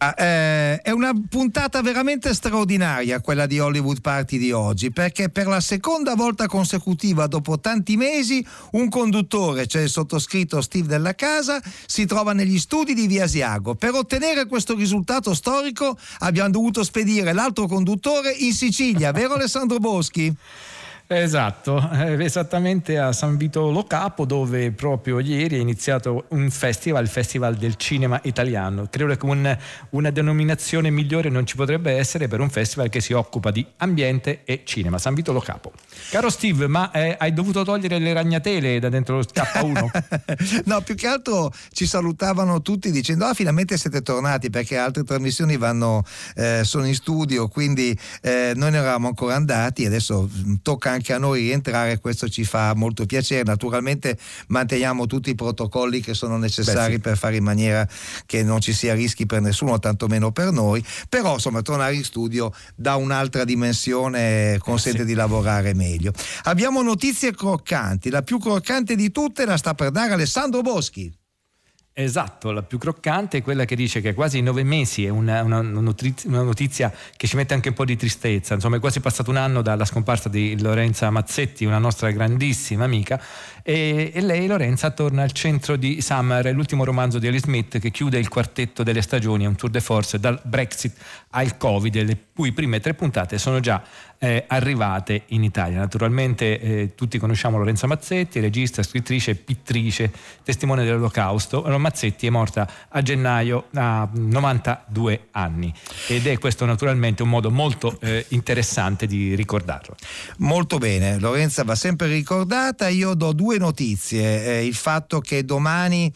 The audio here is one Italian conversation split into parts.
Ah, eh, è una puntata veramente straordinaria quella di Hollywood Party di oggi perché per la seconda volta consecutiva dopo tanti mesi un conduttore, cioè il sottoscritto Steve della Casa, si trova negli studi di Via Asiago. Per ottenere questo risultato storico abbiamo dovuto spedire l'altro conduttore in Sicilia, vero Alessandro Boschi? Esatto, eh, esattamente a San Vito Lo Capo dove proprio ieri è iniziato un festival, il Festival del Cinema Italiano. Credo che un, una denominazione migliore non ci potrebbe essere per un festival che si occupa di ambiente e cinema, San Vito Lo Capo. Caro Steve, ma eh, hai dovuto togliere le ragnatele da dentro lo K1? no, più che altro ci salutavano tutti dicendo ah finalmente siete tornati perché altre trasmissioni vanno, eh, sono in studio, quindi eh, noi ne eravamo ancora andati adesso mm, tocca anche a noi rientrare, questo ci fa molto piacere. Naturalmente manteniamo tutti i protocolli che sono necessari Beh, sì. per fare in maniera che non ci sia rischi per nessuno, tantomeno per noi, però insomma tornare in studio da un'altra dimensione consente sì. di lavorare meglio. Abbiamo notizie croccanti, la più croccante di tutte la sta per dare Alessandro Boschi. Esatto, la più croccante è quella che dice che quasi nove mesi è una, una, notizia, una, notizia che ci mette anche un po' di tristezza. Insomma, è quasi passato un anno dalla scomparsa di Lorenza Mazzetti, una nostra grandissima amica, e, e lei, Lorenza, torna al centro di Summer, l'ultimo romanzo di Ali Smith che chiude il quartetto delle stagioni, è un tour de force dal Brexit al Covid, le cui prime tre puntate sono già eh, arrivate in Italia. Naturalmente eh, tutti conosciamo Lorenza Mazzetti, regista, scrittrice, pittrice, testimone dell'Olocausto. Mazzetti è morta a gennaio a 92 anni ed è questo naturalmente un modo molto eh, interessante di ricordarlo. Molto bene, Lorenza va sempre ricordata. Io do due notizie. Eh, il fatto che domani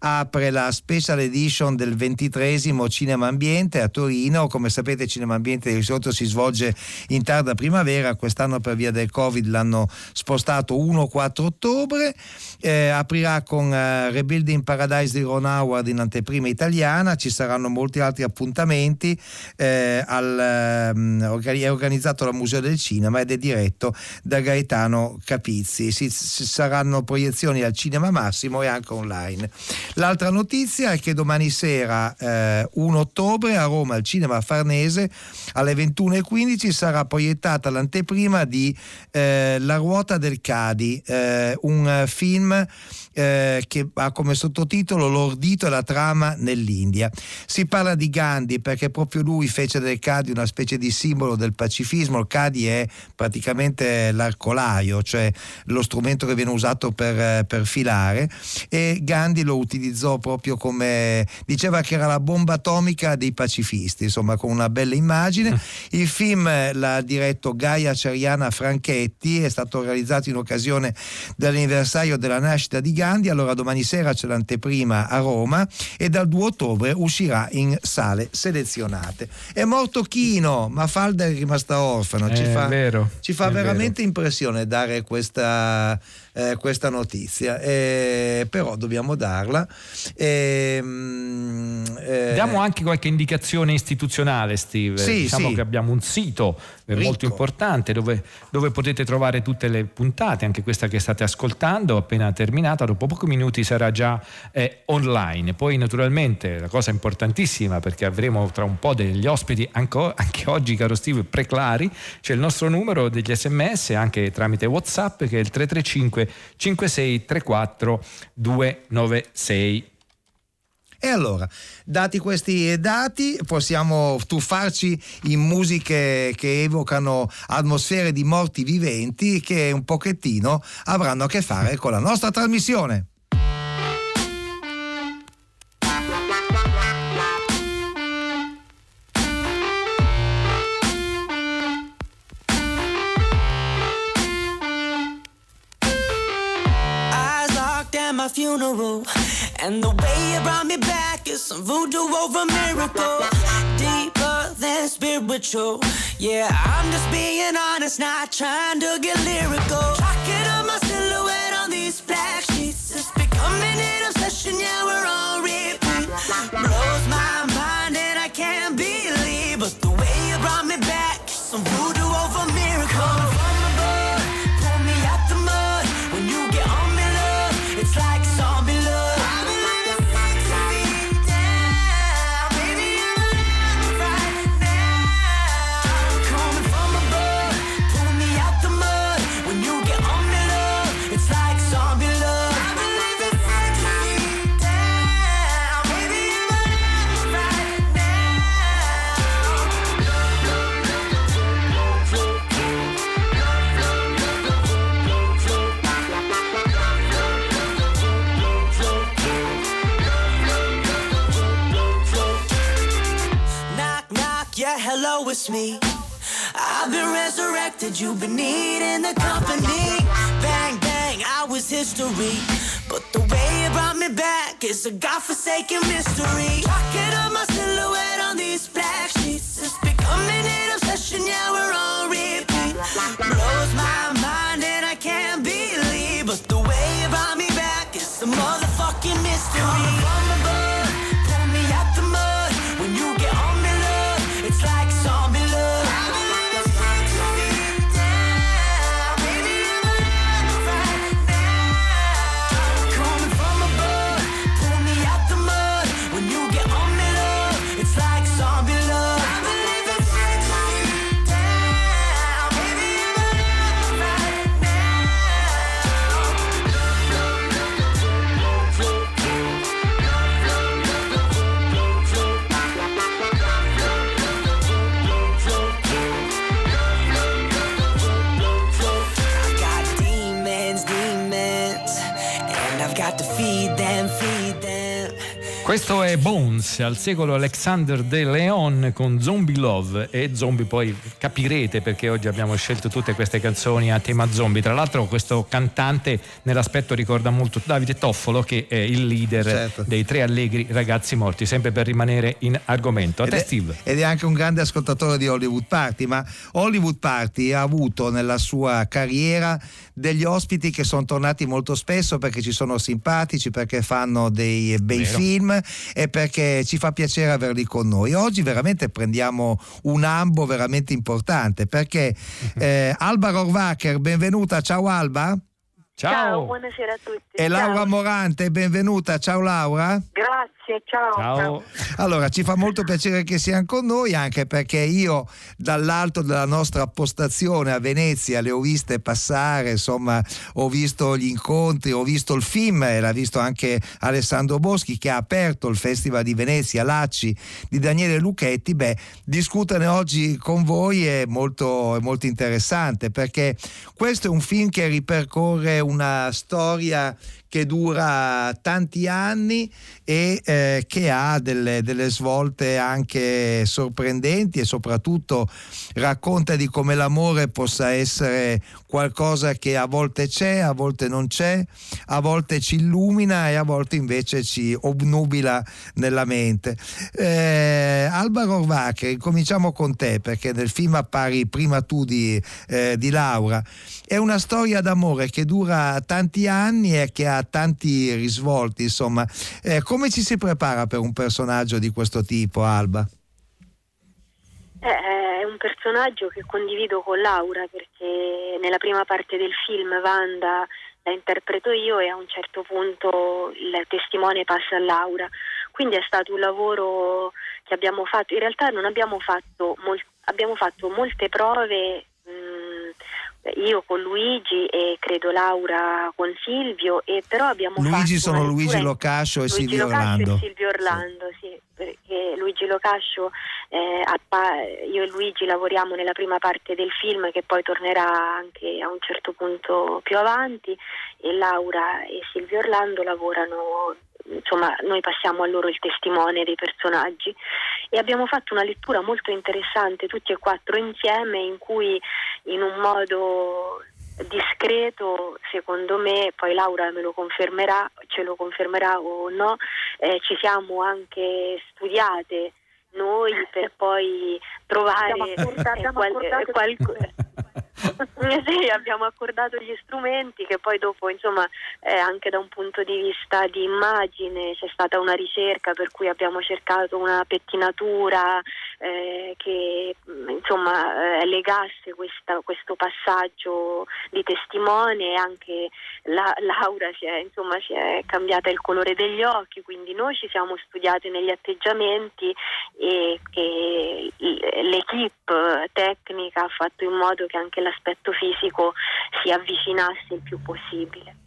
apre la special edition del ventitresimo Cinema Ambiente a Torino. Come sapete Cinema Ambiente di solito si svolge in tarda primavera, quest'anno per via del Covid l'hanno spostato 1-4 ottobre. Eh, aprirà con eh, Rebuilding Paradise di Ron Howard in anteprima italiana, ci saranno molti altri appuntamenti. Eh, al, ehm, è organizzato dal Museo del Cinema ed è diretto da Gaetano Capizzi. Si saranno proiezioni al Cinema Massimo e anche online. L'altra notizia è che domani sera, eh, 1 ottobre, a Roma, al Cinema Farnese, alle 21.15 sarà proiettata l'anteprima di eh, La ruota del Cadi, eh, un film eh, che ha come sottotitolo L'ordito e la trama nell'India. Si parla di Gandhi perché proprio lui fece del Cadi una specie di simbolo del pacifismo. Il Cadi è praticamente l'arcolaio, cioè lo strumento che viene usato per, eh, per filare e Gandhi lo utilizzò proprio come diceva che era la bomba atomica dei pacifisti, insomma con una bella immagine. Mm. Il film l'ha diretto Gaia Ceriana Franchetti, è stato realizzato in occasione dell'anniversario della nascita di Gandhi Gandhi, allora domani sera c'è l'anteprima a Roma e dal 2 ottobre uscirà in sale selezionate. È morto Chino, ma Falda è rimasta orfano, ci fa, vero, ci fa veramente vero. impressione dare questa eh, questa notizia, eh, però dobbiamo darla. Eh, Diamo anche qualche indicazione istituzionale, Steve. Sì, diciamo sì. che abbiamo un sito eh, Ricco. molto importante dove, dove, potete trovare tutte le puntate, anche questa che state ascoltando, appena terminata, dopo pochi minuti sarà già eh, online. Poi naturalmente la cosa importantissima, perché avremo tra un po' degli ospiti, anche, anche oggi caro Steve, preclari, c'è il nostro numero degli sms anche tramite Whatsapp che è il 335 5634 296. E allora, dati questi dati, possiamo tuffarci in musiche che evocano atmosfere di morti viventi che un pochettino avranno a che fare con la nostra trasmissione. funeral. And the way you brought me back is some voodoo over miracle. Deeper than spiritual. Yeah, I'm just being honest, not trying to get lyrical. Chalking up my silhouette on these black sheets. It's becoming an obsession, yeah, we're on repeat. Blows my mind and I can't believe. But the way you brought me back is some voodoo. I've been resurrected, you've been needing the company. Bang, bang, I was history. But the way you brought me back is a godforsaken mystery. Rocking up my silhouette on these black sheets. It's becoming an obsession, yeah, we're on repeat. Blows my mind Questo è Bones al secolo Alexander De Leon con Zombie Love e Zombie poi capirete perché oggi abbiamo scelto tutte queste canzoni a tema zombie. Tra l'altro questo cantante nell'aspetto ricorda molto Davide Toffolo che è il leader Certo. dei tre allegri ragazzi morti, sempre per rimanere in argomento. A Ed te è, Steve. ed è anche un grande ascoltatore di Hollywood Party, ma Hollywood Party ha avuto nella sua carriera degli ospiti che sono tornati molto spesso perché ci sono simpatici, perché fanno dei bei Vero. film e perché ci fa piacere averli con noi. Oggi veramente prendiamo un ambo veramente importante perché eh, Alba Rohrwacher, benvenuta, ciao Alba. Ciao. buonasera a tutti. E Laura Ciao. Morante, benvenuta, ciao Laura. Grazie, ciao. Ciao. Allora, ci fa molto piacere che siano con noi, anche perché io dall'alto della nostra postazione a Venezia le ho viste passare, insomma, ho visto gli incontri, ho visto il film e l'ha visto anche Alessandro Boschi che ha aperto il Festival di Venezia, Lacci di Daniele Lucchetti. Beh, discutere oggi con voi è molto, è molto interessante perché questo è un film che ripercorre una storia che dura tanti anni e eh, che ha delle, delle svolte anche sorprendenti e soprattutto racconta di come l'amore possa essere qualcosa che a volte c'è, a volte non c'è, a volte ci illumina e a volte invece ci obnubila nella mente. Eh, Alba Rohrwacher, cominciamo con te perché nel film appari prima tu di, eh, di Laura. È una storia d'amore che dura tanti anni e che ha tanti risvolti, insomma. Eh, come ci si prepara per un personaggio di questo tipo, Alba? Eh, è un personaggio che condivido con Laura perché nella prima parte del film Wanda la interpreto io e a un certo punto il testimone passa a Laura. Quindi è stato un lavoro che abbiamo fatto, in realtà non abbiamo fatto, mol- abbiamo fatto molte prove. mh, io con Luigi e credo Laura con Silvio e però abbiamo Luigi fatto sono Luigi Locascio e Silvio Locascio Orlando. e Silvio Orlando, sì, perché Luigi Locascio, eh, io e Luigi lavoriamo nella prima parte del film che poi tornerà anche a un certo punto più avanti e Laura e Silvio Orlando lavorano, insomma noi passiamo a loro il testimone dei personaggi. E abbiamo fatto una lettura molto interessante tutti e quattro insieme in cui in un modo discreto, secondo me, poi Laura me lo confermerà, ce lo confermerà o no, eh, ci siamo anche studiate noi per poi trovare qual- qual- sì, abbiamo accordato gli strumenti che poi dopo, insomma, eh, anche da un punto di vista di immagine c'è stata una ricerca per cui abbiamo cercato una pettinatura eh, che mh, insomma eh, legasse questa- questo passaggio di testimone anche la, Laura si è, insomma, si è cambiata il colore degli occhi, quindi noi ci siamo studiati negli atteggiamenti e, e l'equipe tecnica ha fatto in modo che anche l'aspetto fisico si avvicinasse il più possibile.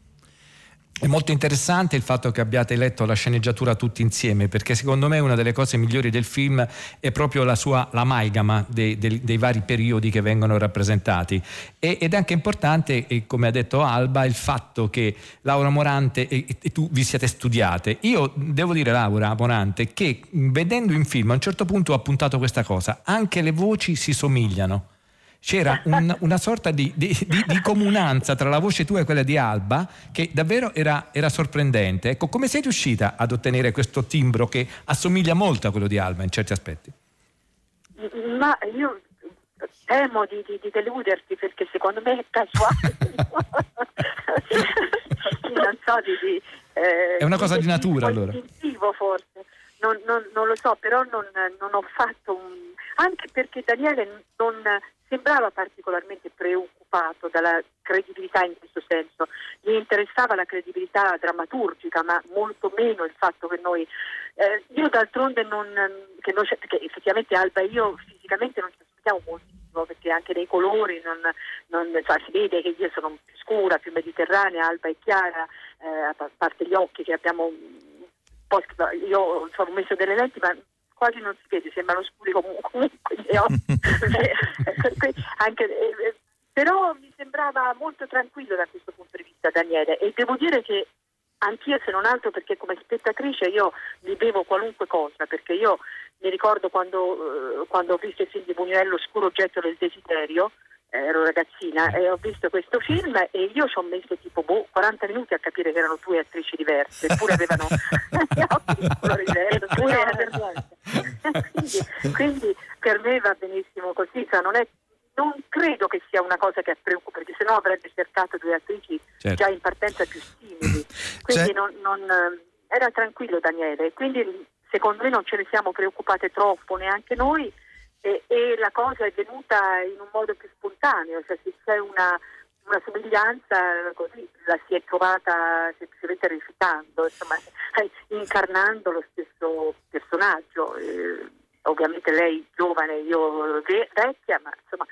È molto interessante il fatto che abbiate letto la sceneggiatura tutti insieme, perché secondo me una delle cose migliori del film è proprio la sua, l'amalgama dei, dei, dei vari periodi che vengono rappresentati. E, ed è anche importante, come ha detto Alba, il fatto che Laura Morante e, e, tu vi siete studiate. Io devo dire, Laura Morante, che vedendo in film a un certo punto ho appuntato questa cosa, anche le voci si somigliano c'era un, una sorta di, di, di, di, comunanza tra la voce tua e quella di Alba che davvero era, era, sorprendente. Ecco, come sei riuscita ad ottenere questo timbro che assomiglia molto a quello di Alba in certi aspetti? Ma io temo di, deluderti perché secondo me è casuale. non so di... Eh, è una cosa di natura allora. forse. Non, non, non, lo so, però non, non ho fatto un... anche perché Daniele non sembrava particolarmente preoccupato dalla credibilità in questo senso, gli interessava la credibilità drammaturgica, ma molto meno il fatto che noi, eh, io d'altronde non, che noi, perché effettivamente Alba e io fisicamente non ci aspettiamo moltissimo, perché anche nei colori non, non, cioè, si vede che io sono più scura, più mediterranea, Alba è chiara, eh, a parte gli occhi che abbiamo io ho messo delle lenti, ma quasi non si vede, sembrano scuri comunque, anche, eh, però mi sembrava molto tranquillo da questo punto di vista Daniele. E devo dire che anch'io se non altro perché come spettatrice io vivevo qualunque cosa, perché io mi ricordo quando, eh, quando ho visto il film di Buñuel L'oscuro oggetto del desiderio, ero ragazzina e ho visto questo film e io ci ho messo tipo boh, 40 minuti a capire che erano due attrici diverse, eppure avevano gli occhi di colore diverso, quindi, quindi, per me va benissimo così, cioè non, è, non, credo che sia una cosa che preoccupa, perché sennò avrebbe cercato due attrici certo. già in partenza più simili. Quindi cioè... non, non, era tranquillo Daniele, quindi secondo me non ce ne siamo preoccupate troppo neanche noi e, e, la cosa è venuta in un modo più spontaneo, cioè se c'è una, una somiglianza così la si è trovata semplicemente recitando, insomma, incarnando lo stesso personaggio. Eh, ovviamente lei giovane, io vecchia, ma insomma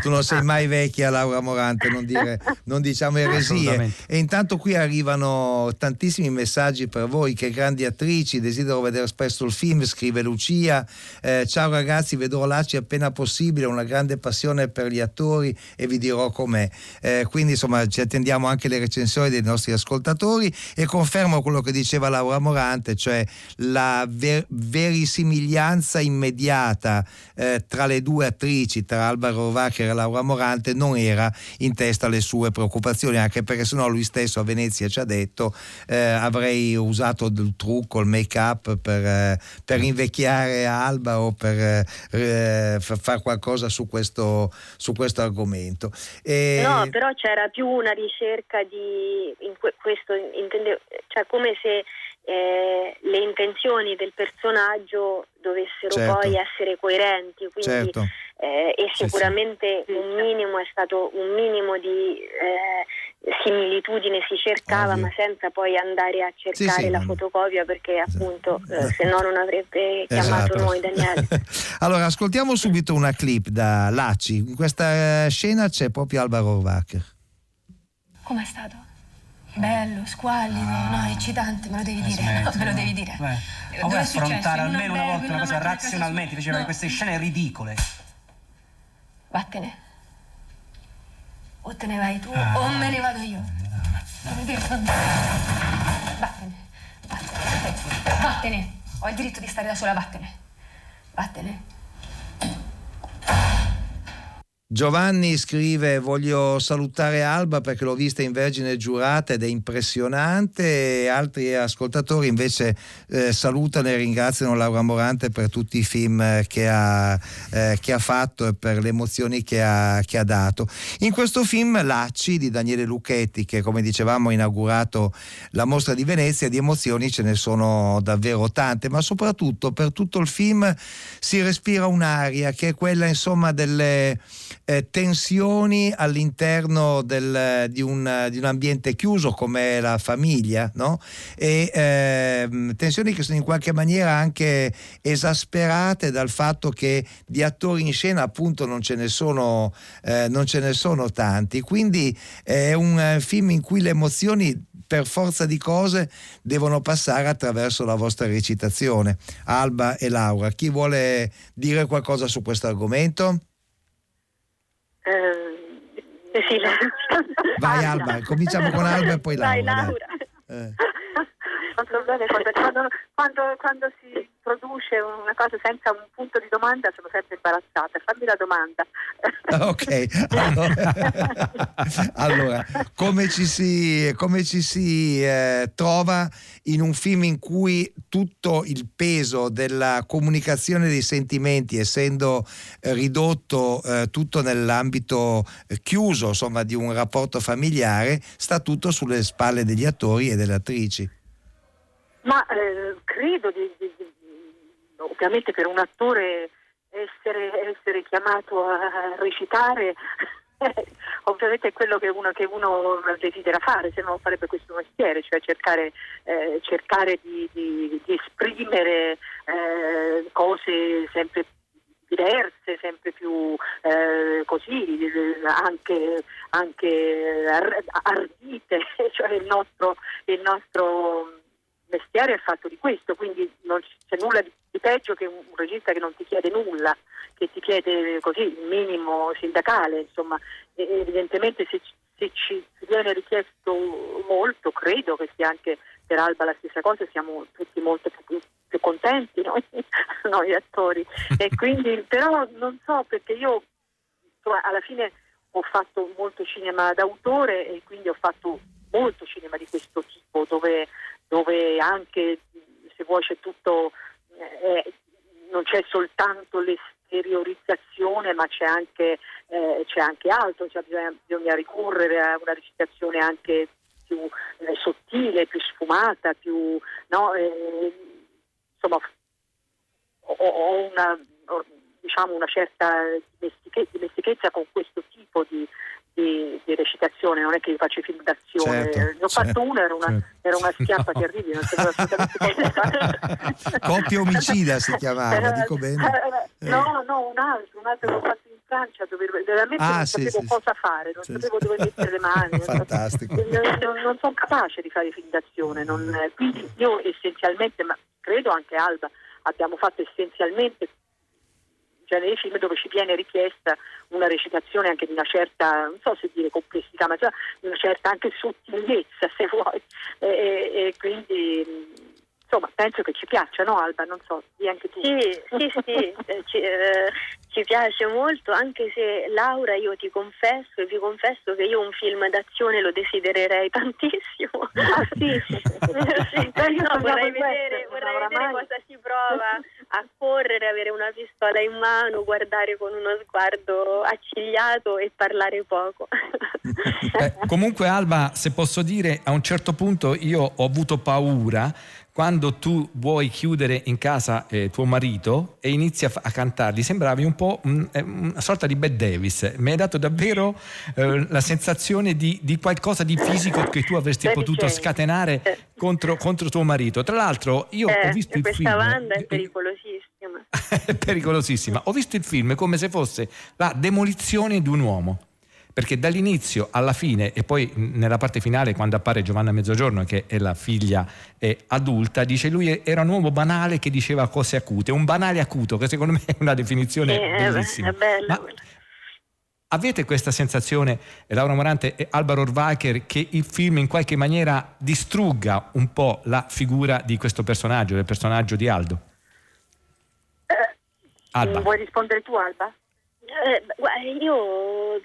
tu non sei mai vecchia Laura Morante, non, dire, non diciamo eresie. E intanto qui arrivano tantissimi messaggi per voi, che grandi attrici, desidero vedere spesso il film, scrive Lucia. Eh, ciao ragazzi, vedrò Laci appena possibile, una grande passione per gli attori e vi dirò com'è. Eh, quindi insomma ci attendiamo anche le recensioni dei nostri ascoltatori e confermo quello che diceva Laura Morante, cioè la ver- verisimiglianza immediata eh, tra le due attrici tra Alba Rovaccher e Laura Morante non era in testa alle sue preoccupazioni, anche perché sennò lui stesso a Venezia ci ha detto eh, avrei usato il trucco, il make up per, eh, per invecchiare Alba o per eh, fare qualcosa su questo, su questo argomento. E... No, però c'era più una ricerca di in questo, intende, cioè come se eh, le intenzioni del personaggio dovessero certo. poi essere coerenti. Quindi, certo. eh, e sicuramente sì, sì. un minimo è stato un minimo di eh, similitudine si cercava, Ovvio. ma senza poi andare a cercare sì, la fotocopia perché appunto eh, se no non avrebbe chiamato esatto. noi Daniele. allora, ascoltiamo subito una clip da Laci. In questa eh, scena c'è proprio Alba Rohrwacher. Com'è stato? Bello, squallido, ah. no, eccitante, me lo devi dire, smetti, no, me lo devi dire. Beh, vuoi affrontare almeno una volta una cosa razionalmente, invece no. queste scene ridicole. Vattene. O te ne vai tu ah. o me ne vado io. Vattene. Vattene. Vattene. Ho il diritto di stare da sola, vattene. Vattene. Giovanni scrive voglio salutare Alba perché l'ho vista in Vergine Giurata ed è impressionante altri ascoltatori invece eh, salutano e ringraziano Laura Morante per tutti i film che ha, eh, che ha fatto e per le emozioni che ha, che ha, dato. In questo film Lacci di Daniele Lucchetti che come dicevamo ha inaugurato la mostra di Venezia di emozioni ce ne sono davvero tante ma soprattutto per tutto il film si respira un'aria che è quella insomma delle eh, tensioni all'interno del, di, un, di, un, ambiente chiuso come la famiglia, no? e eh, tensioni che sono in qualche maniera anche esasperate dal fatto che di attori in scena appunto non ce ne sono, eh, ce ne sono tanti. Quindi è un eh, film in cui le emozioni per forza di cose devono passare attraverso la vostra recitazione. Alba e Laura, chi vuole dire qualcosa su questo argomento? Eh, sì, Vai Alba, cominciamo con Alba e poi Laura. Vai, Laura. Eh. Quando, quando, quando, si produce una cosa senza un punto di domanda sono sempre imbarazzata. Fammi la domanda. Ok, allora, allora come ci si, come ci si eh, trova in un film in cui tutto il peso della comunicazione dei sentimenti, essendo eh, ridotto eh, tutto nell'ambito eh, chiuso insomma, di un rapporto familiare, sta tutto sulle spalle degli attori e delle attrici? Ma eh, credo di, di, ovviamente per un attore essere, essere chiamato a recitare ovviamente è quello che uno, che uno, desidera fare, se no non farebbe questo mestiere, cioè cercare, eh, cercare di, di, di, esprimere eh, cose sempre diverse, sempre più eh, così, anche, anche ardite, cioè il nostro, il nostro mestiere è fatto di questo, quindi non c'è nulla di, peggio che un, regista che non ti chiede nulla, che ti chiede così il minimo sindacale, insomma, e, evidentemente se, se ci viene richiesto molto, credo che sia anche per Alba la stessa cosa, siamo tutti molto più, più contenti noi, noi attori. E quindi, però non so perché io insomma, alla fine ho fatto molto cinema d'autore e quindi ho fatto molto cinema di questo tipo dove dove anche se vuoi c'è tutto, eh, non c'è soltanto l'esteriorizzazione ma c'è anche, eh, c'è anche altro, cioè bisogna, bisogna, ricorrere a una recitazione anche più eh, sottile, più sfumata, più, no, eh, insomma ho, ho una, diciamo una certa dimestichezza con questo tipo di, di, di, recitazione, non è che io faccio film d'azione, certo, ne ho certo, fatto una, era una, certo. era una schiappa no. terribile, non sapevo assolutamente Coppia omicida si chiamava, dico bene. Eh, no, no, un altro, un altro che ho fatto in Francia dove veramente ah, non sì, sapevo sì, cosa sì. fare, non sapevo dove mettere le mani. Fantastico. Non, non, non, sono capace di fare film d'azione, non, quindi io essenzialmente, ma credo anche Alba, abbiamo fatto essenzialmente cioè nei film dove ci viene richiesta una recitazione anche di una certa, non so se dire complessità, ma di una certa anche sottigliezza se vuoi. E, e, e quindi insomma penso che ci piaccia, no Alba? Non so, di anche tu. Sì, sì, sì, eh, ci, eh, ci, piace molto, anche se Laura io ti confesso e vi confesso che io un film d'azione lo desidererei tantissimo. Ah sì? sì. sì. No, vorrei vedere, vorrei vedere cosa si prova a correre, avere una pistola in mano, guardare con uno sguardo accigliato e parlare poco. Eh, comunque Alba, se posso dire, a un certo punto io ho avuto paura quando tu vuoi chiudere in casa eh, tuo marito e inizi a, a cantargli, sembravi un po' un, eh, una sorta di Bette Davis. Mi hai dato davvero eh, la sensazione di, di, qualcosa di fisico che tu avresti Beh, potuto scatenare eh. contro, contro, tuo marito. Tra l'altro, io ho Eh, visto il questa film. banda è pericolosissima. è pericolosissima. Ho visto il film come se fosse la demolizione di un uomo. Perché dall'inizio alla fine, e poi nella parte finale, quando appare Giovanna Mezzogiorno, che è la figlia eh, adulta, dice lui era un uomo banale che diceva cose acute, un banale acuto, che secondo me è una definizione Sì, bellissima. è bello Ma avete questa sensazione, eh, Laura Morante e Alvaro Orvacher, che il film in qualche maniera distrugga un po' la figura di questo personaggio, del personaggio di Aldo? Alba. Vuoi rispondere tu Alba? Eh, io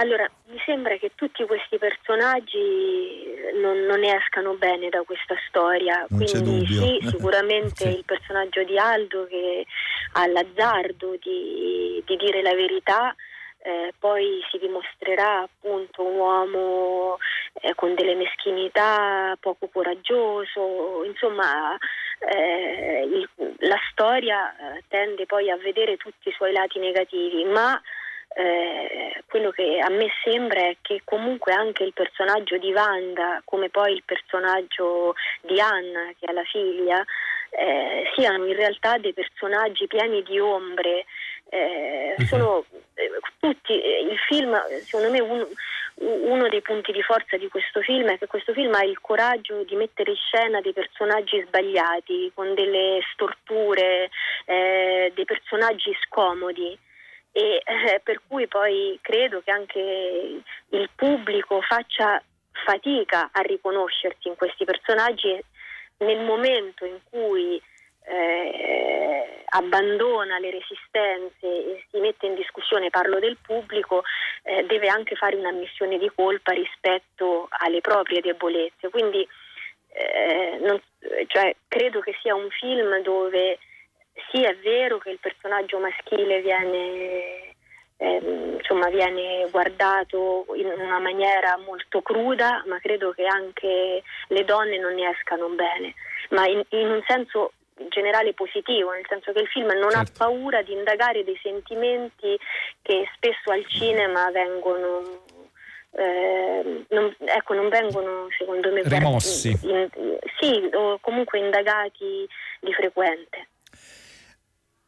allora mi sembra che tutti questi personaggi non, non escano bene da questa storia. Non Quindi sì, sicuramente Sì. il personaggio di Aldo che ha l'azzardo di, di dire la verità. eh, poi si dimostrerà appunto un uomo eh, con delle meschinità poco coraggioso, insomma eh, il- la storia eh, tende poi a vedere tutti i suoi lati negativi, ma eh, quello che a me sembra è che comunque anche il personaggio di Wanda, come poi il personaggio di Anna, che è la figlia, eh, siano in realtà dei personaggi pieni di ombre. Eh, mhm. sono eh, tutti, eh, il film, secondo me, un, uno dei punti di forza di questo film è che questo film ha il coraggio di mettere in scena dei personaggi sbagliati, con delle storture, dei personaggi scomodi e eh, per cui poi credo che anche il pubblico faccia fatica a riconoscersi in questi personaggi nel momento in cui eh, abbandona le resistenze e si mette in discussione, parlo del pubblico, eh, deve anche fare una missione di colpa rispetto alle proprie debolezze. Quindi eh, non, cioè, credo che sia un film dove sì, è vero che il personaggio maschile viene, eh, insomma, viene guardato in una maniera molto cruda, ma credo che anche le donne non ne escano bene, ma in, in un senso generale positivo, nel senso che il film non certo. ha paura di indagare dei sentimenti che spesso al cinema vengono eh, non, ecco, non vengono secondo me rimossi. In, in, sì, o comunque indagati di frequente.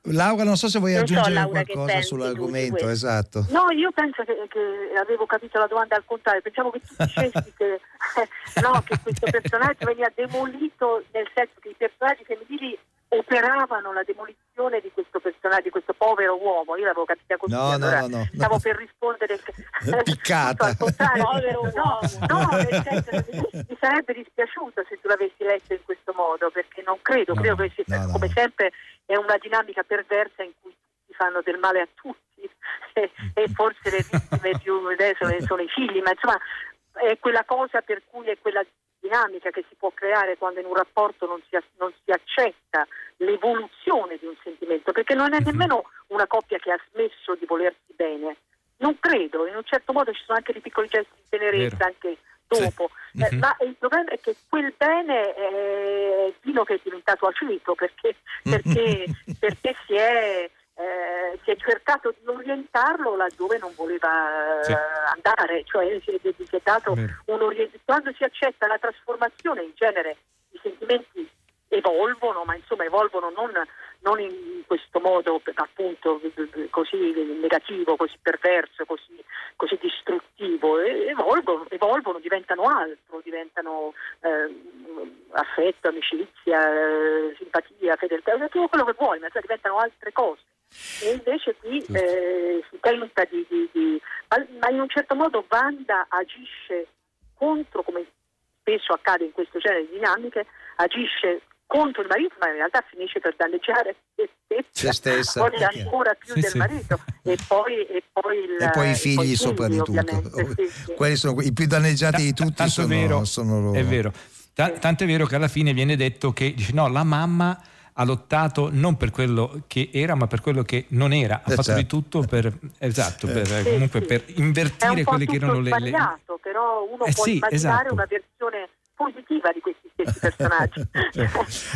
Laura, non so se vuoi non aggiungere so, qualcosa sull'argomento, esatto. No, io penso che, che, avevo capito la domanda al contrario, pensavo che tu dicessi che, no, che questo personaggio veniva demolito nel senso che i personaggi femminili operavano la demolizione di questo personaggio, di questo povero uomo. Io l'avevo capita così, no, allora no, no, stavo per rispondere piccata. al contrario, no, no, nel senso, mi sarebbe dispiaciuto se tu l'avessi letto in questo modo, perché non credo, credo che come sempre è una dinamica perversa in cui si fanno del male a tutti e, e forse le vittime più adesso sono i figli, ma insomma è quella cosa per cui è quella dinamica che si può creare quando in un rapporto non si, non si accetta l'evoluzione di un sentimento, perché non è mhm. nemmeno una coppia che ha smesso di volersi bene. Non credo, in un certo modo ci sono anche dei piccoli gesti di tenerezza anche dopo, sì. mm-hmm. ma il problema è che quel bene è Dino che è diventato aceto perché, perché, perché si è eh, si è cercato di orientarlo laddove non voleva sì. andare, cioè si è, si è dato un orientamento. Quando si accetta la trasformazione, in genere i sentimenti evolvono, ma insomma evolvono non, non in questo modo appunto così negativo, così perverso, così, così distruttivo, evolvono, evolvono, diventano altro, diventano eh, affetto, amicizia, eh, simpatia, fedeltà, tutto quello che vuoi, ma cioè diventano altre cose. E invece qui eh, si tenta di, di, di ma, ma, in un certo modo Wanda agisce contro, come spesso accade in questo genere di dinamiche, agisce contro il marito, ma in realtà finisce per danneggiare se stessa, stessa. forse ancora più sì, del sì. marito e poi, e poi, il, e poi i figli, poi soprattutto. Sì, Quelli sono i più danneggiati di tutti, sono, vero, sono loro. È vero. T- tanto è vero che alla fine viene detto che dice, no, la mamma ha lottato non per quello che era, ma per quello che non era. Ha eh fatto certo. di tutto per, esatto, per, eh, comunque per invertire quelle che erano le. È sbagliato, però uno eh, può sì, immaginare esatto. una versione positiva di questi stessi personaggi.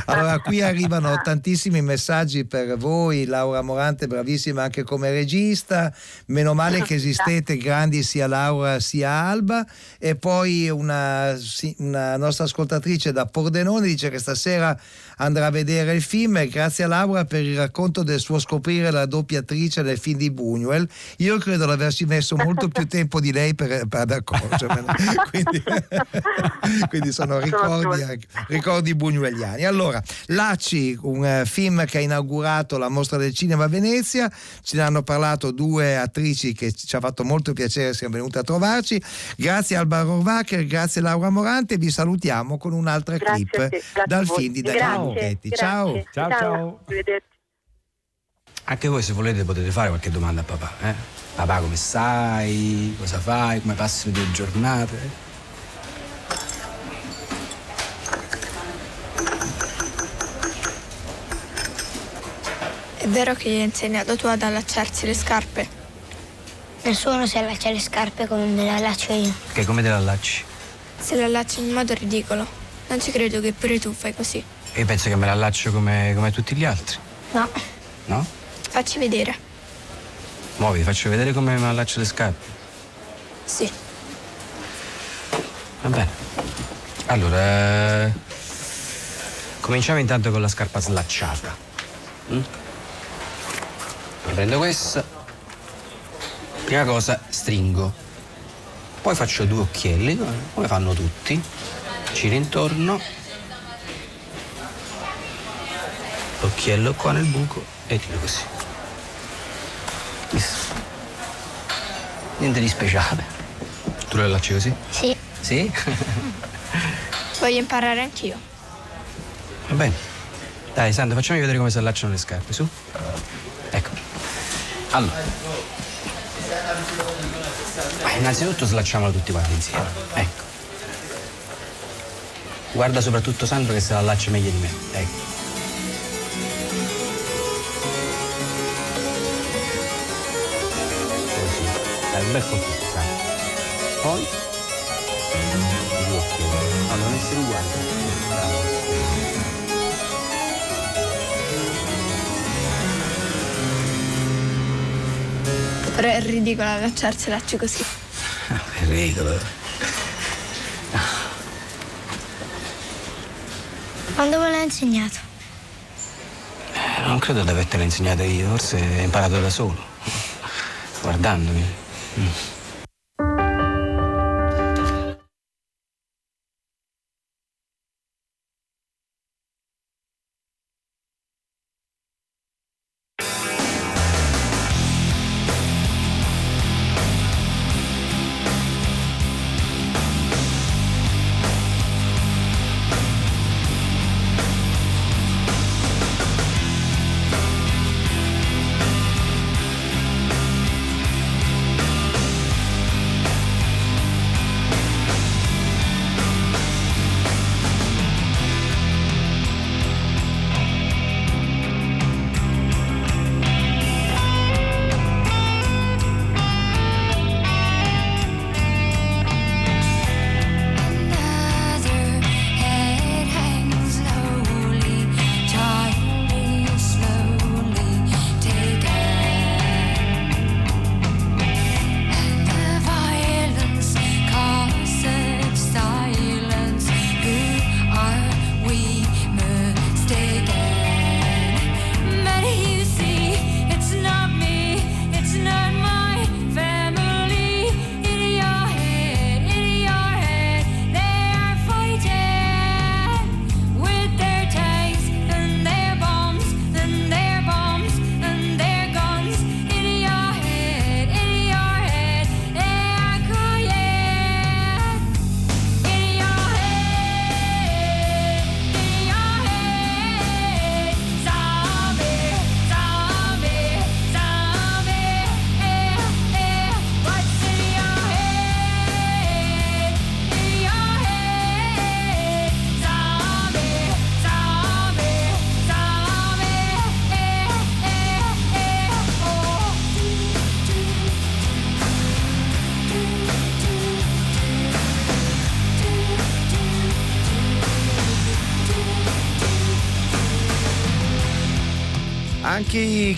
allora, qui arrivano tantissimi messaggi per voi, Laura Morante, bravissima anche come regista, meno male che esistete grandi sia Laura sia Alba, e poi una, una nostra ascoltatrice da Pordenone dice che stasera andrà a vedere il film e grazie a Laura per il racconto del suo scoprire la doppiatrice del film di Buñuel. Io credo di averci messo molto più tempo di lei per, per ad accorgermene. quindi, quindi sono ricordi, ricordi buñueliani. Allora, Lacci, un uh, film che ha inaugurato la mostra del cinema a Venezia, ce ne hanno parlato due attrici che ci ha fatto molto piacere siamo venute a trovarci. Grazie Alba Rovacher, grazie Laura Morante, vi salutiamo con un'altra grazie clip dal film di Daniele Mucchetti. Ciao. Ciao, ciao. Anche voi se volete potete fare qualche domanda a papà, eh? Papà come stai? Cosa fai? Come passi le tue giornate? È vero che gli hai insegnato tu ad allacciarsi le scarpe? Nessuno si allaccia le scarpe come me le allaccio io. Che come te le allacci? Se le allacci in modo ridicolo. Non ci credo che pure tu fai così. Io penso che me le allaccio come, come tutti gli altri. No. No? Facci vedere. Muovi, faccio vedere come mi allaccio le scarpe. Sì. Va bene. Allora, cominciamo intanto con la scarpa slacciata. Mm? Prendo questa. Prima cosa, stringo. Poi faccio due occhielli, come fanno tutti. Giro intorno. L'occhiello qua nel buco e tiro così. Niente di speciale. Tu lo allacci così? Sì. Sì? Voglio imparare anch'io. Va bene. Dai, Sandro, facciami vedere come si allacciano le scarpe, su. Ecco. Allora. Ma innanzitutto slacciamolo tutti quanti insieme. Ecco. Guarda soprattutto Sandro che se la allaccia meglio di me. Ecco. Un bel colpito, Sandro. Poi. i due occhiali. No, non essere uguali. Però è ridicolo allacciarsi lacci così. È ridicolo. Quando ve l'ha insegnato? Eh, Non credo di avertela insegnata io, forse hai imparato da solo. Guardandomi. Mm.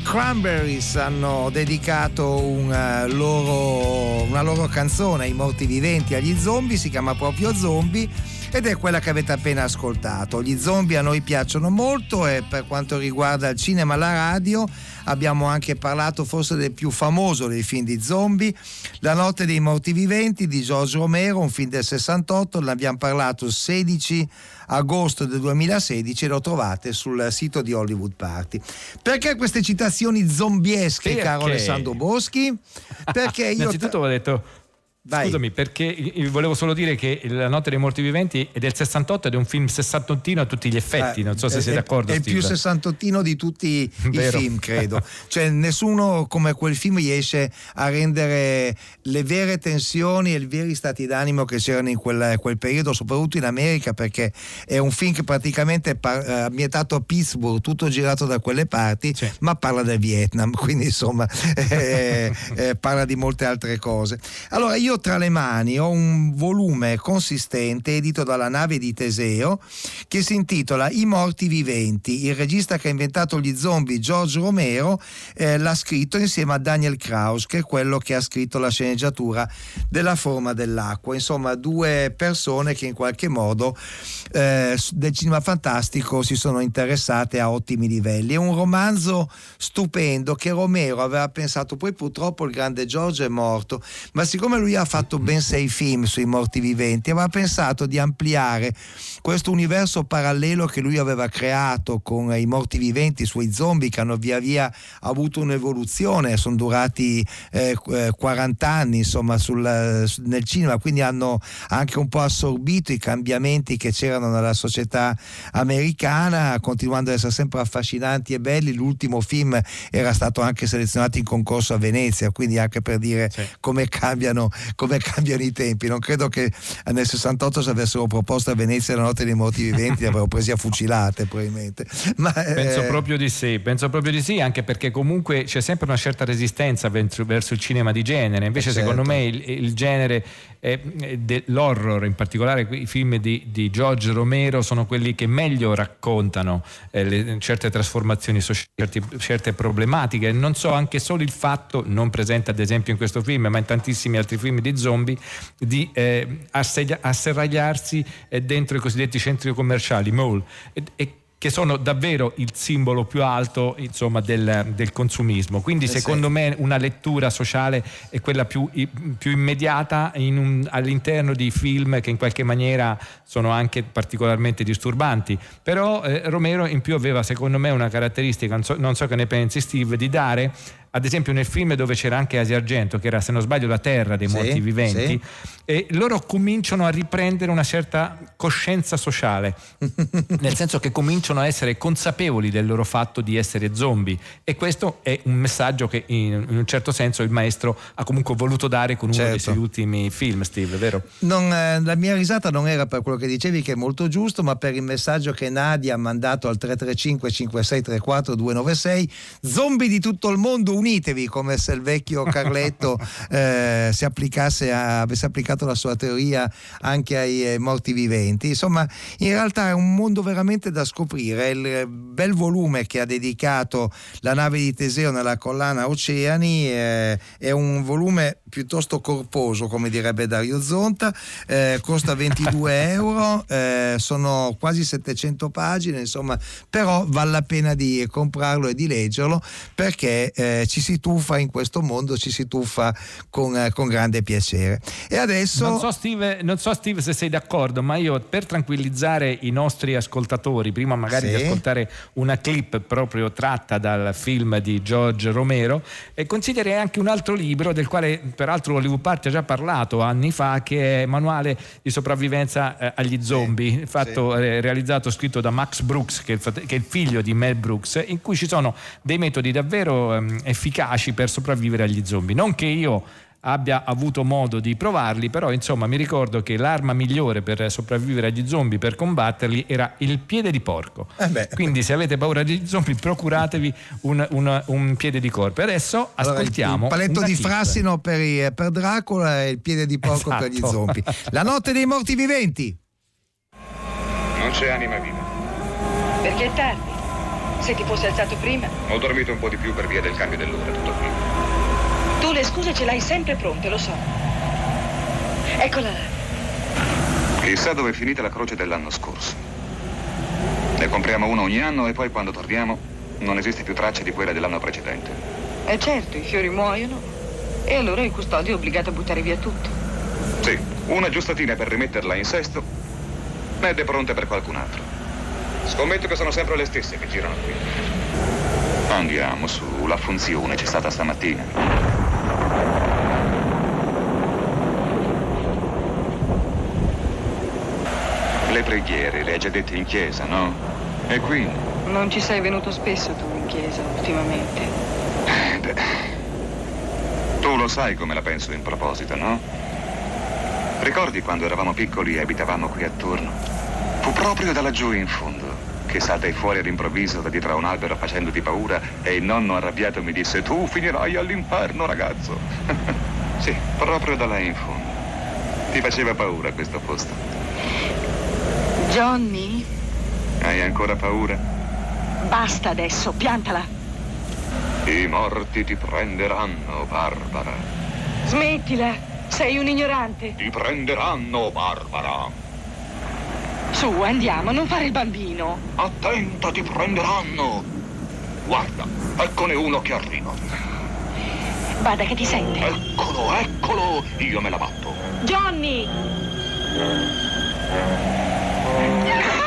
Cranberries hanno dedicato un, eh, loro- una loro canzone ai morti viventi, agli zombie, si chiama proprio Zombie ed è quella che avete appena ascoltato. Gli zombie a noi piacciono molto e per quanto riguarda il cinema e la radio abbiamo anche parlato forse del più famoso dei film di zombie, La notte dei morti viventi di George Romero, un film del 68, ne abbiamo parlato il 16 agosto del 2016 e lo trovate sul sito di Hollywood Party. Perché queste citazioni zombiesche, Perché? caro Alessandro Boschi? Perché io Innanzitutto ho detto. Scusami, perché volevo solo dire che La notte dei morti viventi è del 68 ed è un film sessantottino a tutti gli effetti. Eh, non so se è- sei d'accordo. È il più sessantottino di tutti i Vero. film, credo. cioè, nessuno come quel film riesce a rendere le vere tensioni e i veri stati d'animo che c'erano in quel, quel periodo, soprattutto in America, perché è un film che praticamente è par- eh, ambientato a Pittsburgh, tutto girato da quelle parti, ma parla del Vietnam, quindi insomma eh, eh, parla di molte altre cose. Allora, io tra le mani ho un volume consistente edito dalla nave di Teseo che si intitola I morti viventi. Il regista che ha inventato gli zombie, George Romero, eh, l'ha scritto insieme a Daniel Kraus, che è quello che ha scritto la sceneggiatura della forma dell'acqua. Insomma, due persone che in qualche modo eh, del cinema fantastico si sono interessate a ottimi livelli. È un romanzo stupendo che Romero aveva pensato, poi purtroppo il grande George è morto, ma siccome lui ha fatto ben sei film sui morti viventi, aveva pensato di ampliare questo universo parallelo che lui aveva creato con i morti viventi, i suoi zombie che hanno via via avuto un'evoluzione, sono durati eh, 40 eh, anni insomma sul, nel cinema, quindi hanno anche un po' assorbito i cambiamenti che c'erano nella società americana, continuando ad essere sempre affascinanti e belli. L'ultimo film era stato anche selezionato in concorso a Venezia, quindi anche per dire sì. come, cambiano, come cambiano i tempi. Non credo che nel 68 se avessero proposto a Venezia la notte dei morti viventi li avrebbero presi a fucilate probabilmente. Ma, penso eh... proprio di sì, penso proprio di sì, anche perché comunque c'è sempre una certa resistenza verso il cinema di genere. Invece, certo. secondo me, il, il genere eh, dell'horror, in particolare i film di, di, George Romero, sono quelli che meglio raccontano eh, le, certe trasformazioni sociali, certe problematiche. Non so, anche solo il fatto, non presente ad esempio in questo film, ma in tantissimi altri film di zombie, di eh, asserragliarsi eh, dentro i cosiddetti centri commerciali, mall. E, e che sono davvero il simbolo più alto insomma, del, del, consumismo. Quindi eh secondo sì. me una lettura sociale è quella più, più immediata un, all'interno di film che in qualche maniera sono anche particolarmente disturbanti. Però eh, Romero in più aveva secondo me una caratteristica, non so, non so che ne pensi Steve, di dare ad esempio nel film dove c'era anche Asia Argento, che era se non sbaglio la terra dei morti sì, viventi, sì. e loro cominciano a riprendere una certa coscienza sociale, nel senso che cominciano a essere consapevoli del loro fatto di essere zombie e questo è un messaggio che in, in un certo senso il maestro ha comunque voluto dare con uno certo. dei suoi ultimi film, Steve, vero? Non, eh, la mia risata non era per quello che dicevi che è molto giusto, ma per il messaggio che Nadia ha mandato al 335 5634 296, zombie di tutto il mondo unitevi come se il vecchio Carletto eh, si applicasse a, avesse applicato la sua teoria anche ai eh, morti viventi. Insomma, in realtà è un mondo veramente da scoprire. Il bel volume che ha dedicato la nave di Teseo nella collana Oceani eh, è un volume piuttosto corposo, come direbbe Dario Zonta, eh, costa 22 euro, eh, sono quasi 700 pagine, insomma, però vale la pena di comprarlo e di leggerlo perché eh, ci si tuffa in questo mondo, ci si tuffa con, eh, con grande piacere. E adesso... Non so, Steve, non so, Steve, se sei d'accordo, ma io per tranquillizzare i nostri ascoltatori, prima magari sì. di ascoltare una clip proprio tratta dal film di George Romero, eh, consiglierei anche un altro libro del quale peraltro Hollywood Party ha già parlato anni fa, che è Manuale di sopravvivenza eh, agli zombie, sì. fatto, sì. Eh, realizzato, scritto da Max Brooks, che è, il, che è, il, figlio di Mel Brooks, in cui ci sono dei metodi davvero ehm, efficaci per sopravvivere agli zombie. Non che io abbia avuto modo di provarli, però insomma mi ricordo che l'arma migliore per sopravvivere agli zombie, per combatterli, era il piede di porco. Eh Quindi se avete paura degli zombie procuratevi un, un, un piede di corpo. E adesso ascoltiamo... Allora, il paletto di. Frassino per, per, Dracula e il piede di porco esatto. per gli esatto. zombie. La notte dei morti viventi. Non c'è anima viva. Perché è tardi? Se ti fossi alzato prima. Ho dormito un po' di più per via del cambio dell'ora, tutto qui. Tu le scuse ce l'hai sempre pronte, lo so. Eccola là. Chissà dove è finita la croce dell'anno scorso. Ne compriamo una ogni anno e poi quando torniamo non esiste più traccia di quella dell'anno precedente. E certo, i fiori muoiono e allora il custode è obbligato a buttare via tutto. Sì, una giustatina per rimetterla in sesto ed è pronta per qualcun altro. Scommetto che sono sempre le stesse che girano qui. Andiamo su, la funzione c'è stata stamattina. Le preghiere le hai già dette in chiesa, no? E quindi? Non ci sei venuto spesso tu in chiesa ultimamente. Eh, beh. Tu lo sai come la penso in proposito, no? Ricordi quando eravamo piccoli e abitavamo qui attorno? Fu proprio da laggiù in fondo che saltai fuori all'improvviso da dietro a un albero facendoti paura e il nonno arrabbiato mi disse tu finirai all'inferno ragazzo. sì, proprio da là in fondo. Ti faceva paura questo posto? Johnny, Hai ancora paura? basta adesso, piantala. I morti ti prenderanno, Barbara. Smettila, sei un ignorante. Ti prenderanno, Barbara. Su, andiamo, non fare il bambino. Attenta, ti prenderanno. Guarda, eccone uno che arriva. Vada che ti sente. Eccolo, eccolo. Io me la batto. Johnny! Oh.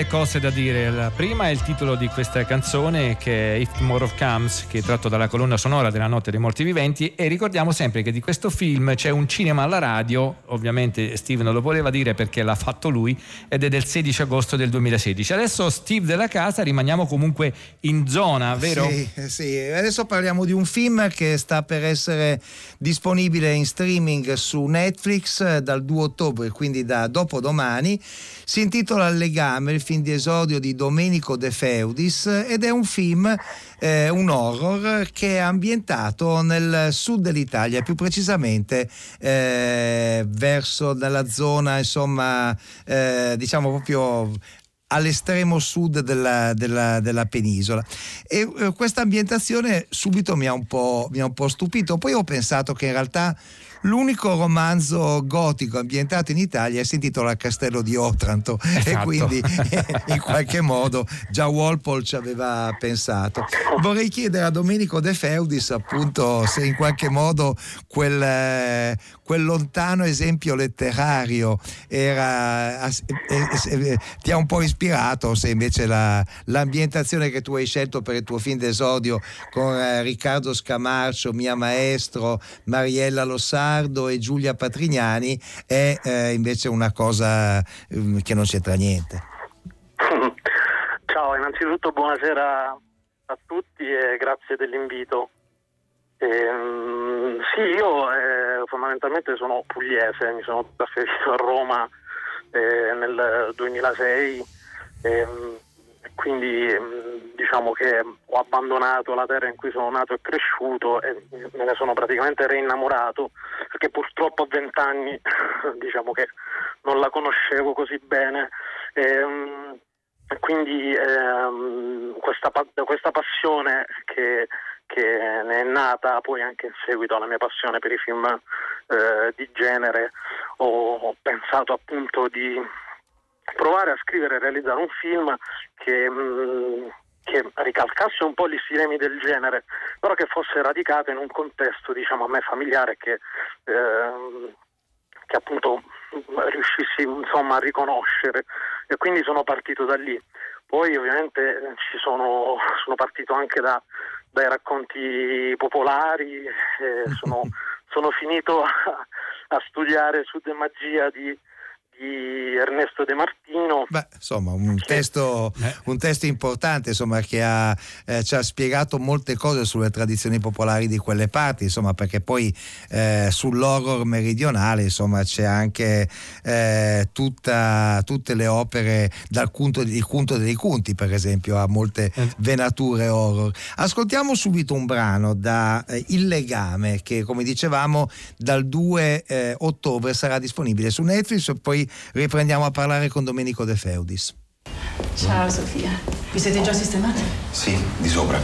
Sono due le cose da dire. La prima è il titolo di questa canzone che è If Tomorrow Comes, che è tratto dalla colonna sonora della Notte dei Morti Viventi e ricordiamo sempre che di questo film c'è un cinema alla radio, ovviamente Steve non lo voleva dire perché l'ha fatto lui ed è del 16 agosto del 2016. Adesso Steve della casa rimaniamo comunque in zona, vero? Sì, sì, adesso parliamo di un film che sta per essere disponibile in streaming su Netflix eh, dal 2 ottobre, quindi da dopodomani. Si intitola legame, il film di esordio di Domenico De Feudis ed è un film, eh, un horror che è ambientato nel sud dell'Italia, più precisamente eh, verso dalla zona, insomma, eh, diciamo proprio all'estremo sud della, della- della penisola. E eh, questa ambientazione subito mi ha, mi ha un po' stupito. Poi ho pensato che in realtà l'unico romanzo gotico ambientato in Italia si intitola Castello di Otranto e Esatto. quindi eh, in qualche modo già Walpole ci aveva pensato vorrei chiedere a Domenico De Feudis appunto se in qualche modo quel, eh, quel lontano esempio letterario era, eh, ti ha un po' ispirato, se invece la- l'ambientazione che tu hai scelto per il tuo film d'esordio con Riccardo Scamarcio, Mia Maestro, Mariella Lossardo e Giulia Patrignani è eh, invece una cosa mm, che non c'entra niente. Ciao, innanzitutto buonasera a tutti e grazie dell'invito. Ehm, sì, io eh, fondamentalmente sono pugliese, mi sono trasferito a Roma eh, nel 2006, ehm, quindi ehm, diciamo che ho abbandonato la terra in cui sono nato e cresciuto e me ne sono praticamente reinnamorato perché purtroppo a vent'anni diciamo che non la conoscevo così bene. Ehm, e quindi ehm, questa, questa passione che, che ne è nata poi anche in seguito alla mia passione per i film eh, di genere ho, ho pensato appunto di provare a scrivere e realizzare un film che, mh, che ricalcasse un po' gli stilemi del genere però che fosse radicato in un contesto diciamo a me familiare che ehm, che appunto riuscissi insomma a riconoscere e quindi sono partito da lì. Poi ovviamente eh, ci sono, sono partito anche da- dai racconti popolari, eh, sono, sono finito a, a studiare Sud e Magia di, di di Ernesto De Martino. Beh, insomma, un testo, un testo importante insomma, che ha, eh, ci ha spiegato molte cose sulle tradizioni popolari di quelle parti, insomma, perché poi eh, sull'horror meridionale insomma, c'è anche eh, tutta, tutte le opere dal Cunto, il Cunto dei Cunti, per esempio, ha molte venature horror. Ascoltiamo subito un brano da eh, Il Legame, che come dicevamo dal 2 eh, ottobre sarà disponibile su Netflix e poi riprendiamo a parlare con Domenico De Feudis. Ciao Sofia, vi siete già sistemati? Sì, di sopra.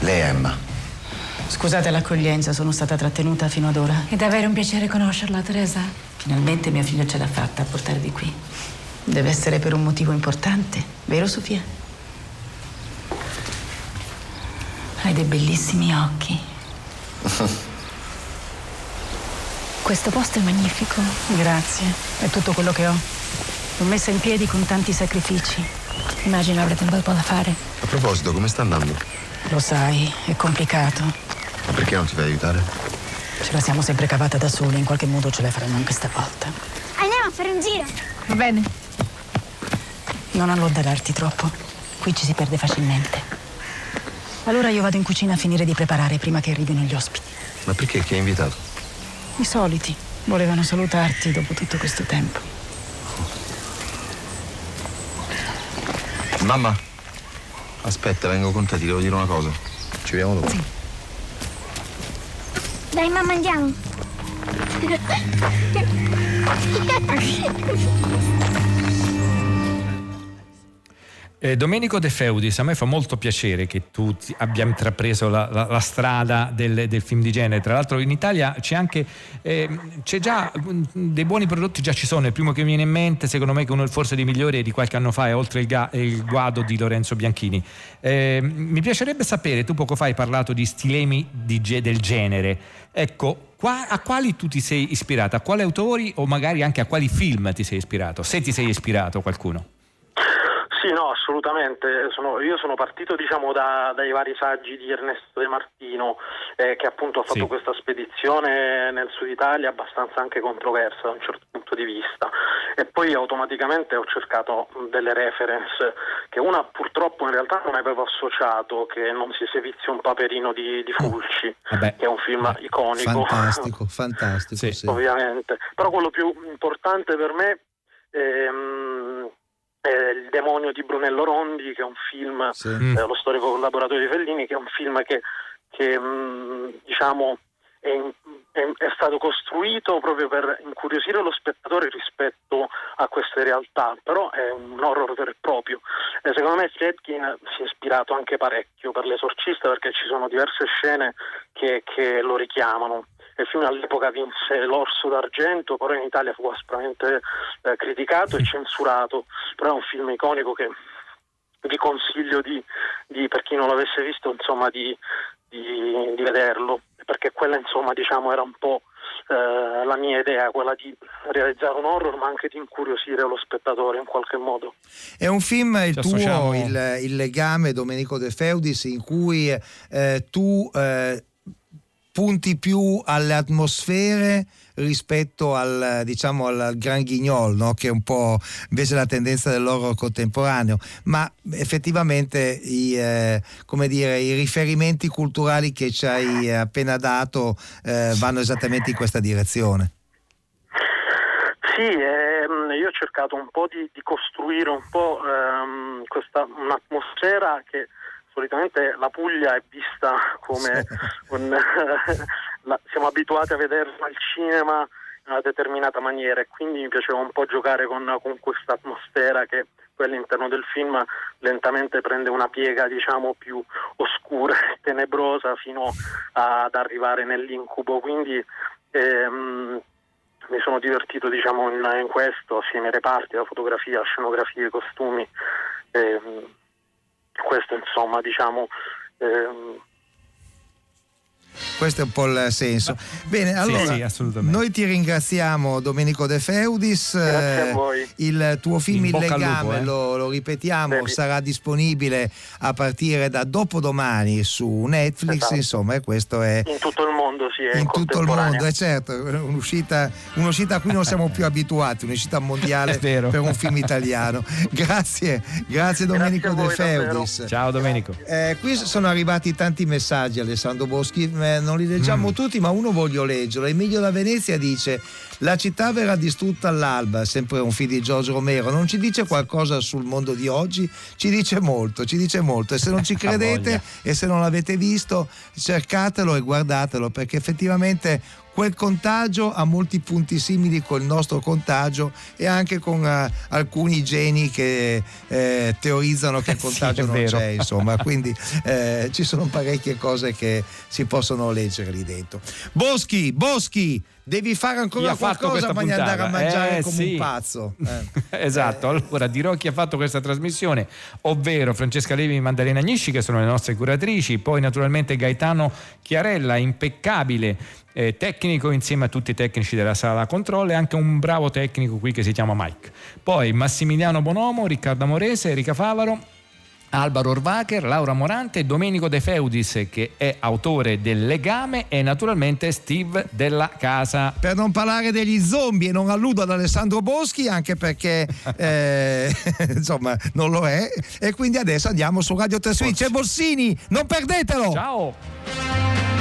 Lei è Emma. Scusate l'accoglienza, sono stata trattenuta fino ad ora. È davvero un piacere conoscerla, Teresa. Finalmente mio figlio ce l'ha fatta a portarvi qui. Deve essere per un motivo importante, vero Sofia? Hai dei bellissimi occhi. Questo posto è magnifico. Grazie, è tutto quello che ho. L'ho messa in piedi con tanti sacrifici. Immagino avrete un bel po' da fare. A proposito, come sta andando? Lo sai, è complicato. Ma perché non ti fai aiutare? Ce la siamo sempre cavata da soli, in qualche modo ce la faranno anche stavolta. Andiamo a fare un giro. Va bene. Non allontanarti troppo. Qui ci si perde facilmente. Allora io vado in cucina a finire di preparare prima che arrivino gli ospiti. Ma perché? Chi hai invitato? I soliti. Volevano salutarti dopo tutto questo tempo. Mamma? Aspetta, vengo con te, ti devo dire una cosa. Ci vediamo dopo. Dai mamma andiamo. Eh, Domenico De Feudis, a me fa molto piacere che tu abbia intrapreso la, la- la strada del, del film di genere. Tra l'altro in Italia c'è anche eh, c'è già mm, dei buoni prodotti, già ci sono. Il primo che mi viene in mente, secondo me, che uno forse dei migliori di qualche anno fa è Oltre il, ga- il guado di Lorenzo Bianchini. Eh, mi piacerebbe sapere, tu poco fa hai parlato di stilemi di del genere. Ecco, a quali tu ti sei ispirato? A quali autori o magari anche a quali film ti sei ispirato? Se ti sei ispirato qualcuno. Sì, no, assolutamente. Sono- io sono partito diciamo, da- dai vari saggi di Ernesto De Martino, eh, che appunto ha fatto Sì. questa spedizione nel sud Italia abbastanza anche controversa da un certo punto di vista. E poi automaticamente ho cercato delle reference che una purtroppo in realtà non avevo associato, che non si sevizia un paperino di, di Fulci, Vabbè. che è un film iconico. Fantastico, fantastico. sì. ovviamente. Però quello più importante per me ehm, è Il demonio di Brunello Rondi, che è un film, Sì. eh, lo storico collaboratore di Fellini, che è un film che, che, mh, diciamo è, in- è- è stato costruito proprio per incuriosire lo spettatore rispetto a queste realtà, però è un horror vero e proprio. E secondo me Friedkin si è ispirato anche parecchio per l'esorcista perché ci sono diverse scene che, che lo richiamano. Il film all'epoca vinse l'Orso d'Argento, però in Italia fu aspramente eh, criticato e censurato, però è un film iconico che vi consiglio di, di- per chi non l'avesse visto insomma, di, di- di vederlo, perché quella insomma, diciamo, era un po' eh, la mia idea, quella di realizzare un horror ma anche di incuriosire lo spettatore in qualche modo. È un film, il Ci tuo, associamo. il, il legame Domenico De Feudis, in cui eh, tu eh, punti più alle atmosfere rispetto al, diciamo, al, gran ghignol, no? che è un po' invece la tendenza dell'horror contemporaneo, ma effettivamente i, eh, dire, i riferimenti culturali che ci hai appena dato eh, vanno esattamente in questa direzione. Sì, ehm, io ho cercato un po' di, di costruire un po' ehm, questa, un'atmosfera che solitamente la Puglia è vista come un, la- siamo abituati a vederla al cinema in una determinata maniera e quindi mi piaceva un po' giocare con, con questa atmosfera che poi all'interno del film lentamente prende una piega diciamo più oscura e tenebrosa fino ad arrivare nell'incubo. Quindi ehm, mi sono divertito diciamo in, in questo assieme ai reparti, la fotografia, la scenografia, i costumi ehm, questo insomma diciamo ehm, Questo è un po' il senso. Bene, allora sì, assolutamente. noi ti ringraziamo Domenico De Feudis. Grazie a Eh, voi. Il tuo film In Il legame, lupo, eh. lo, lo ripetiamo, Bene. sarà disponibile a partire da dopodomani su Netflix, Esatto. insomma, e questo è in tutto il mondo così è in tutto il mondo, è certo, un'uscita, un'uscita a cui non siamo più abituati, un'uscita mondiale per un film italiano. Grazie, grazie Domenico Grazie De Feudis. Ciao Domenico. Eh, qui sono arrivati tanti messaggi Alessandro Boschi, eh, non li leggiamo Mm. tutti ma uno voglio leggerlo. Emilio da Venezia dice la città verrà distrutta all'alba, sempre un film di Giorgio Romero, non ci dice qualcosa sul mondo di oggi? Ci dice molto, ci dice molto. E se non ci credete e se non l'avete visto cercatelo e guardatelo perché effettivamente quel contagio ha molti punti simili col nostro contagio e anche con eh, alcuni geni che eh, teorizzano che il Sì, contagio è non vero. c'è insomma quindi eh, ci sono parecchie cose che si possono leggere lì dentro Boschi Boschi devi fare ancora qualcosa ma andare a puntata? mangiare Eh, come sì. un pazzo Eh. esatto, allora dirò chi ha fatto questa trasmissione, ovvero Francesca Levi e Maddalena Agnisci che sono le nostre curatrici, poi naturalmente Gaetano Chiarella, impeccabile eh, tecnico insieme a tutti i tecnici della sala controllo e anche un bravo tecnico qui che si chiama Mike. Poi Massimiliano Bonomo, Riccardo Amorese, Enrica Favaro, Alvaro Orvacher, Laura Morante, Domenico De Feudis che è autore del Legame e naturalmente Steve della Casa. per non parlare degli zombie e non alludo ad Alessandro Boschi anche perché eh, insomma non lo è e quindi adesso andiamo su Radio 3 Switch c'è Bossini non perdetelo ciao